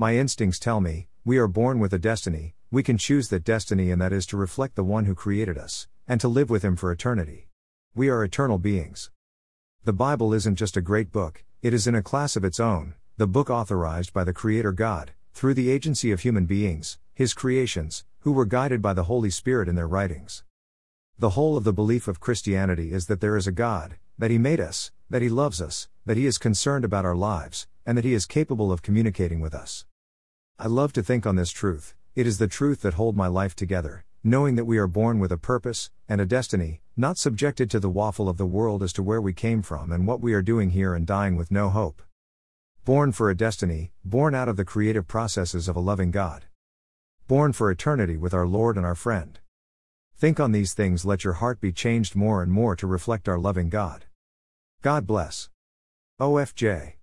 My instincts tell me, we are born with a destiny, we can choose that destiny, and that is to reflect the one who created us, and to live with him for eternity. We are eternal beings. The Bible isn't just a great book, it is in a class of its own, the book authorized by the Creator God, through the agency of human beings, His creations, who were guided by the Holy Spirit in their writings. The whole of the belief of Christianity is that there is a God, that He made us, that He loves us, that He is concerned about our lives, and that He is capable of communicating with us. I love to think on this truth, it is the truth that hold my life together, knowing that we are born with a purpose, and a destiny, not subjected to the waffle of the world as to where we came from and what we are doing here and dying with no hope. Born for a destiny, born out of the creative processes of a loving God. Born for eternity with our Lord and our friend. Think on these things, let your heart be changed more and more to reflect our loving God. God bless. OFJ.